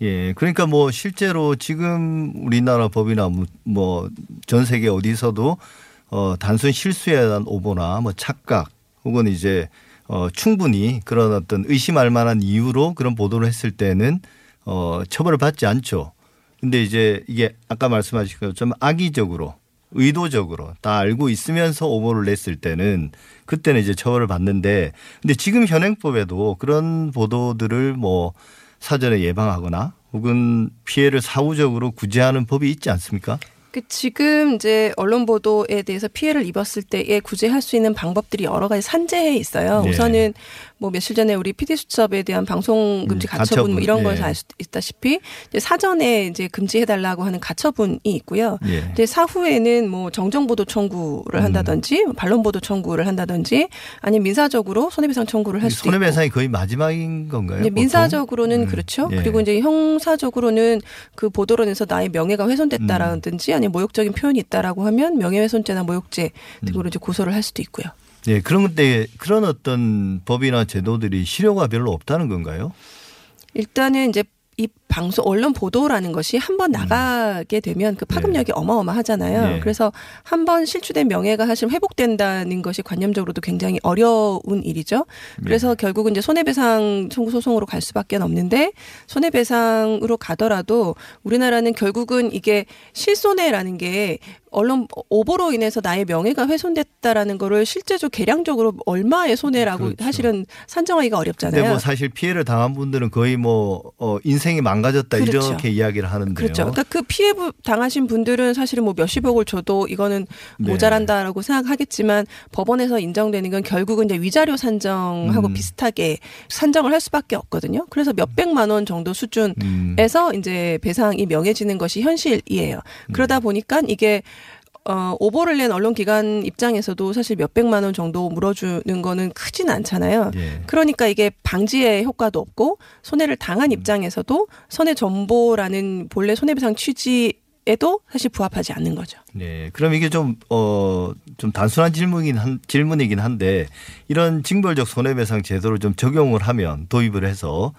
예. 그러니까 뭐 실제로 지금 우리나라 법이나 뭐 전 세계 어디서도 어 단순 실수에 대한 오보나 뭐 착각 혹은 이제 어 충분히 그런 어떤 의심할 만한 이유로 그런 보도를 했을 때는 어 처벌을 받지 않죠. 근데 이제 이게 아까 말씀하신 것처럼 악의적으로 의도적으로 다 알고 있으면서 오보를 냈을 때는 그때는 이제 처벌을 받는데 근데 지금 현행법에도 그런 보도들을 뭐 사전에 예방하거나 혹은 피해를 사후적으로 구제하는 법이 있지 않습니까? 그 지금 이제 언론 보도에 대해서 피해를 입었을 때에 구제할 수 있는 방법들이 여러 가지 산재해 있어요. 네. 우선은 뭐 며칠 전에 우리 PD 수첩에 대한 방송 금지 음, 가처분, 뭐 이런 예. 거에서 알수 있다시피 이제 사전에 이제 금지해 달라고 하는 가처분이 있고요. 예. 근데 사후에는 뭐 정정 보도 청구를 음. 한다든지 반론 보도 청구를 한다든지 아니면 민사적으로 손해배상 청구를 할 수도 있고. 손해배상이 거의 마지막인 건가요? 이제? 민사적으로는 음, 그렇죠. 예. 그리고 이제 형사적으로는 그 보도로 인해서 나의 명예가 훼손됐다라든지 음. 아니면 모욕적인 표현이 있다라고 하면 명예훼손죄나 모욕죄 등으로 이제 고소를 할 수도 있고요. 예, 그런 건데 그런 어떤 법이나 제도들이 실효가 별로 없다는 건가요? 일단은 이제 이 방송 언론 보도라는 것이 한번 나가게 되면 그 파급력이 어마어마하잖아요. 네. 그래서 한 번 실추된 명예가 사실 회복된다는 것이 관념적으로도 굉장히 어려운 일이죠. 그래서 결국은 이제 손해배상 청구 소송으로 갈 수밖에 없는데 손해배상으로 가더라도 우리나라는 결국은 이게 실손해라는 게 언론 오보로 인해서 나의 명예가 훼손됐다라는 거를 실제적 계량적으로 얼마의 손해라고 사실은 산정하기가 어렵잖아요. 근데 뭐 사실 피해를 당한 분들은 거의 뭐 어, 인생이 망가 졌다 그렇죠. 이렇게 이야기를 하는데요. 그렇죠. 그러니까 그 피해 부- 당하신 분들은 사실은 뭐 몇십억을 줘도 이거는 네. 모자란다라고 생각하겠지만 법원에서 인정되는 건 결국은 이제 위자료 산정하고 음. 비슷하게 산정을 할 수밖에 없거든요. 그래서 몇 백만 원 정도 수준에서 음. 이제 배상이 명해지는 것이 현실이에요. 그러다 보니까 이게 어, 오보를 낸 언론기관 입장에서도 사실 몇백만 원 정도 물어주는 거는 크진 않잖아요. 예. 그러니까 이게 방지의 효과도 없고 손해를 당한 입장에서도 손해 전보라는 본래 손해배상 취지 에도 사실 부합하지 않는 거죠. 네. 그럼 이게 좀, 어, 좀 단순한 질문이긴, 한, 질문이긴 한데 이런 징벌적 손해배상 제도를 좀 적용을 하면 도입을 해서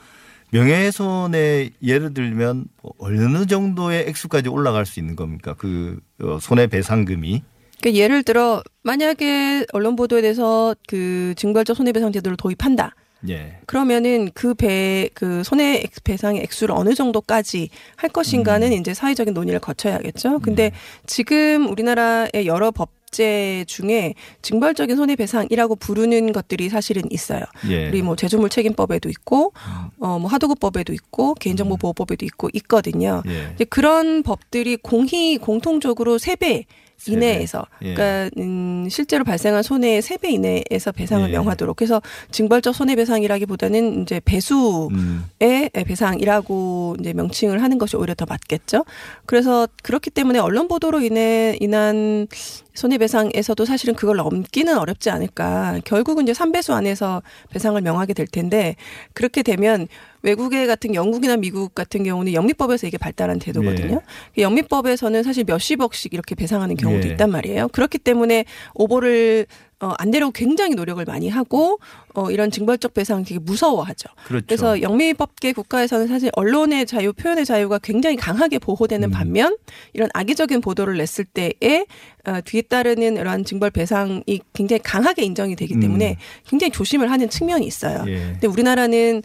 명예훼손에 예를 들면 어느 정도의 액수까지 올라갈 수 있는 겁니까? 그 어, 손해배상금이. 그러니까 예를 들어 만약에 언론 보도에 대해서 그 징벌적 손해배상 제도를 도입한다. 예. 그러면은 그 배, 그 손해 액- 배상의 액수를 어느 정도까지 할 것인가는 이제 사회적인 논의를 거쳐야겠죠. 근데 지금 우리나라의 여러 법제 중에 징벌적인 손해배상이라고 부르는 것들이 사실은 있어요. 예. 우리 뭐 제조물 책임법에도 있고, 어, 뭐 하도급법에도 있고, 개인정보보호법에도 있고 있거든요. 예. 이제 그런 법들이 공히 공통적으로 세배 이내에서 예. 그러니까 음, 실제로 발생한 손해의 세 배 이내에서 배상을 예. 명하도록 그래서 징벌적 손해배상이라기보다는 이제 배수의 음. 배상이라고 이제 명칭을 하는 것이 오히려 더 맞겠죠. 그래서 그렇기 때문에 언론 보도로 인해 인한 손해배상에서도 사실은 그걸 넘기는 어렵지 않을까. 결국은 이제 삼배수 안에서 배상을 명하게 될 텐데 그렇게 되면 외국의 같은 영국이나 미국 같은 경우는 영미법에서 이게 발달한 제도거든요. 그 영미법에서는 사실 몇십억씩 이렇게 배상하는 경우도 예. 있단 말이에요. 그렇기 때문에 오보를 어, 안 내려고 굉장히 노력을 많이 하고 어, 이런 징벌적 배상 되게 무서워하죠. 그렇죠. 그래서 영미법계 국가에서는 사실 언론의 자유, 표현의 자유가 굉장히 강하게 음. 보호되는 반면 이런 악의적인 보도를 냈을 때에 어, 뒤에 따르는 이러한 징벌 배상이 굉장히 강하게 인정이 되기 때문에 음. 굉장히 조심을 하는 측면이 있어요. 예. 근데 우리나라는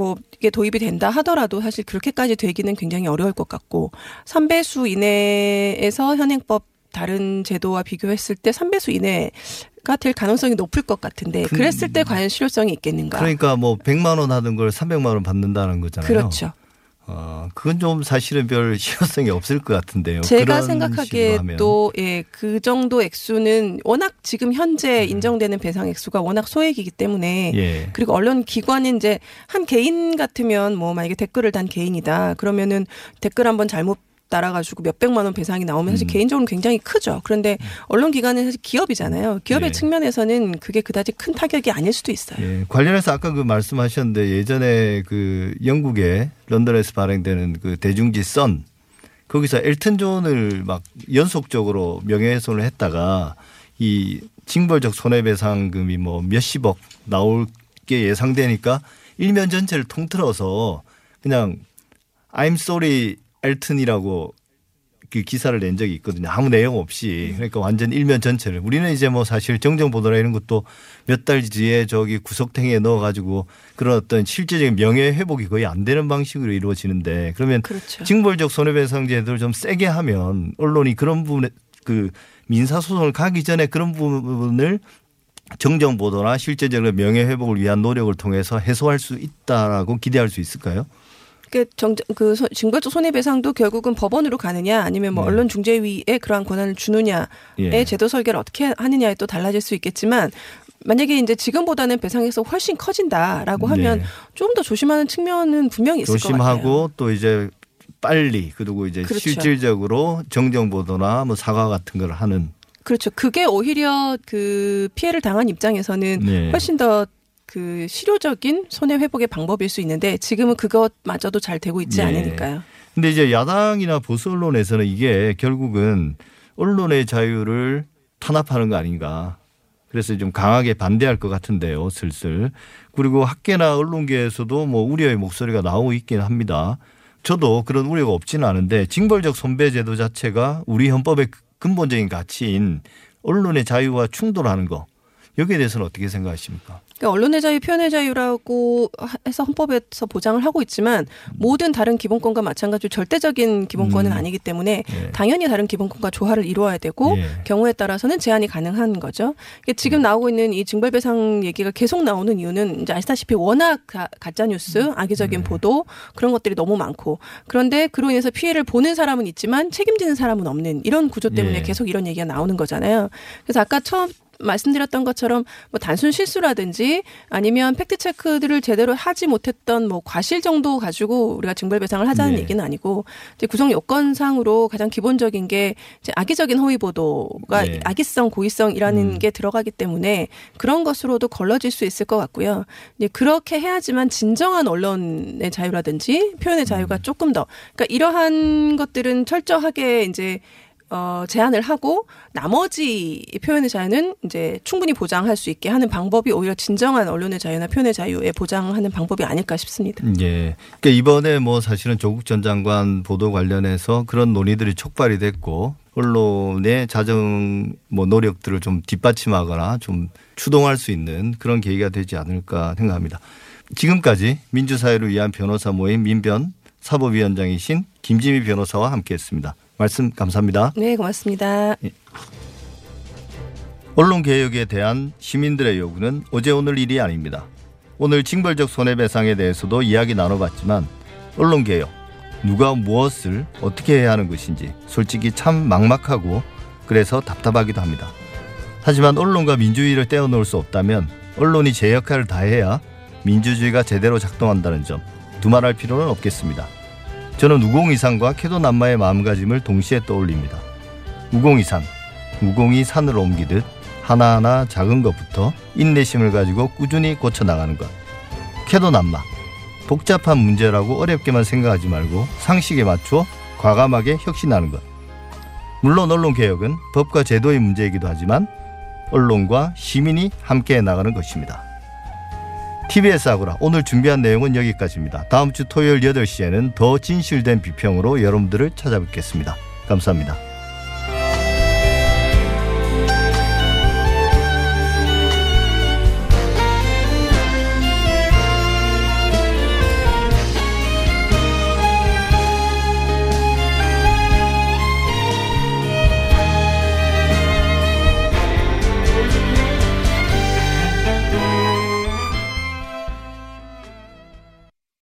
뭐 이게 도입이 된다 하더라도 사실 그렇게까지 되기는 굉장히 어려울 것 같고 3배수 이내에서 현행법 다른 제도와 비교했을 때 3배수 이내가 될 가능성이 높을 것 같은데 그- 그랬을 때 과연 실효성이 있겠는가? 그러니까 뭐 100만 원 하던 걸 300만 원 받는다는 거잖아요. 그렇죠. 어, 그건 좀 사실은 별 실효성이 없을 것 같은데요. 제가 그런 식으로 생각하기에도 예, 그 정도 액수는 워낙 지금 현재 인정되는 배상 액수가 워낙 소액이기 때문에 음. 예. 그리고 언론 기관은 이제 한 개인 같으면 뭐 만약에 댓글을 단 개인이다 그러면은 댓글 한번 잘못 따라가지고 몇백만 원 배상이 나오면 음. 사실 개인적으로 굉장히 크죠. 그런데 언론 기관은 사실 기업이잖아요. 기업의 예. 측면에서는 그게 그다지 큰 타격이 아닐 수도 있어요. 예, 관련해서 아까 그 말씀하셨는데 예전에 그 영국에 런던에서 발행되는 그 대중지 선 거기서 엘튼 존을 막 연속적으로 명예훼손을 했다가 이 징벌적 손해배상금이 뭐 몇십억 나올 게 예상되니까 일면 전체를 통틀어서 그냥 I'm sorry 엘튼이라고 그 기사를 낸 적이 있거든요. 아무 내용 없이. 그러니까 완전 일면 전체를. 우리는 이제 뭐 사실 정정 보도라 이런 것도 몇 달 뒤에 저기 구석탱이에 넣어 가지고 그런 어떤 실제적인 명예 회복이 거의 안 되는 방식으로 이루어지는데 그러면 그렇죠. 징벌적 손해배상 제도를 좀 세게 하면 언론이 그런 부분에 그 민사 소송을 가기 전에 그런 부분을 정정 보도나 실제적으로 명예 회복을 위한 노력을 통해서 해소할 수 있다라고 기대할 수 있을까요? 그 정, 그 소- 징벌적 손해배상도 결국은 법원으로 가느냐 아니면 뭐 언론 중재위에 그러한 권한을 주느냐의 예. 제도 설계를 어떻게 하느냐에 또 달라질 수 있겠지만 만약에 이제 지금보다는 배상에서 훨씬 커진다라고 하면 네. 좀더 조심하는 측면은 분명히 있을 것 같아요. 조심하고 또 이제 빨리 그리고 이제 그렇죠. 실질적으로 정정 보도나 뭐 사과 같은 걸 하는 그렇죠. 그게 오히려 그 피해를 당한 입장에서는 네. 훨씬 더 그 실효적인 손해 회복의 방법일 수 있는데 지금은 그것마저도 잘 되고 있지 예. 않으니까요. 근데 이제 야당이나 보수 언론에서는 이게 결국은 언론의 자유를 탄압하는 거 아닌가. 그래서 좀 강하게 반대할 것 같은데요, 슬슬. 그리고 학계나 언론계에서도 뭐 우려의 목소리가 나오고 있긴 합니다. 저도 그런 우려가 없지는 않은데 징벌적 손배 제도 자체가 우리 헌법의 근본적인 가치인 언론의 자유와 충돌하는 거 여기에 대해서는 어떻게 생각하십니까? 그러니까 언론의 자유, 표현의 자유라고 해서 헌법에서 보장을 하고 있지만 모든 다른 기본권과 마찬가지로 절대적인 기본권은 음. 아니기 때문에 예. 당연히 다른 기본권과 조화를 이루어야 되고 예. 경우에 따라서는 제한이 가능한 거죠. 이게 지금 나오고 있는 이 징벌배상 얘기가 계속 나오는 이유는 이제 아시다시피 워낙 가, 가짜 뉴스, 악의적인 보도 그런 것들이 너무 많고 그런데 그로 인해서 피해를 보는 사람은 있지만 책임지는 사람은 없는 이런 구조 때문에 예. 계속 이런 얘기가 나오는 거잖아요. 그래서 아까 처음 말씀드렸던 것처럼 뭐 단순 실수라든지 아니면 팩트 체크들을 제대로 하지 못했던 뭐 과실 정도 가지고 우리가 징벌 배상을 하자는 네. 얘기는 아니고 이제 구성 요건상으로 가장 기본적인 게 이제 악의적인 허위 보도가 네. 악의성 고의성이라는 게 들어가기 때문에 그런 것으로도 걸러질 수 있을 것 같고요. 이제 그렇게 해야지만 진정한 언론의 자유라든지 표현의 자유가 조금 더 그러니까 이러한 것들은 철저하게 이제 어, 제한을 하고 나머지 표현의 자유는 이제 충분히 보장할 수 있게 하는 방법이 오히려 진정한 언론의 자유나 표현의 자유에 보장하는 방법이 아닐까 싶습니다. 예. 그러니까 이번에 뭐 사실은 조국 전 장관 보도 관련해서 그런 논의들이 촉발이 됐고 언론의 자정 뭐 노력들을 좀 뒷받침하거나 좀 추동할 수 있는 그런 계기가 되지 않을까 생각합니다. 지금까지 민주사회를 위한 변호사 모임 민변 사법위원장이신 김지미 변호사와 함께했습니다. 말씀 감사합니다. 네, 고맙습니다. 언론 개혁에 대한 시민들의 요구는 어제 오늘 일이 아닙니다. 오늘 징벌적 손해배상에 대해서도 이야기 나눠봤지만 언론 개혁 누가 무엇을 어떻게 해야 하는 것인지 솔직히 참 막막하고 그래서 답답하기도 합니다. 하지만 언론과 민주주의를 떼어놓을 수 없다면 언론이 제 역할을 다해야 민주주의가 제대로 작동한다는 점 두말할 필요는 없겠습니다. 저는 우공이산과 캐도남마의 마음가짐을 동시에 떠올립니다. 우공이산, 우공이 산을 옮기듯 하나하나 작은 것부터 인내심을 가지고 꾸준히 고쳐나가는 것. 캐도남마, 복잡한 문제라고 어렵게만 생각하지 말고 상식에 맞추어 과감하게 혁신하는 것. 물론 언론 개혁은 법과 제도의 문제이기도 하지만 언론과 시민이 함께 나가는 것입니다. TBS 아고라 오늘 준비한 내용은 여기까지입니다. 다음 주 토요일 8시에는 더 진실된 비평으로 여러분들을 찾아뵙겠습니다. 감사합니다.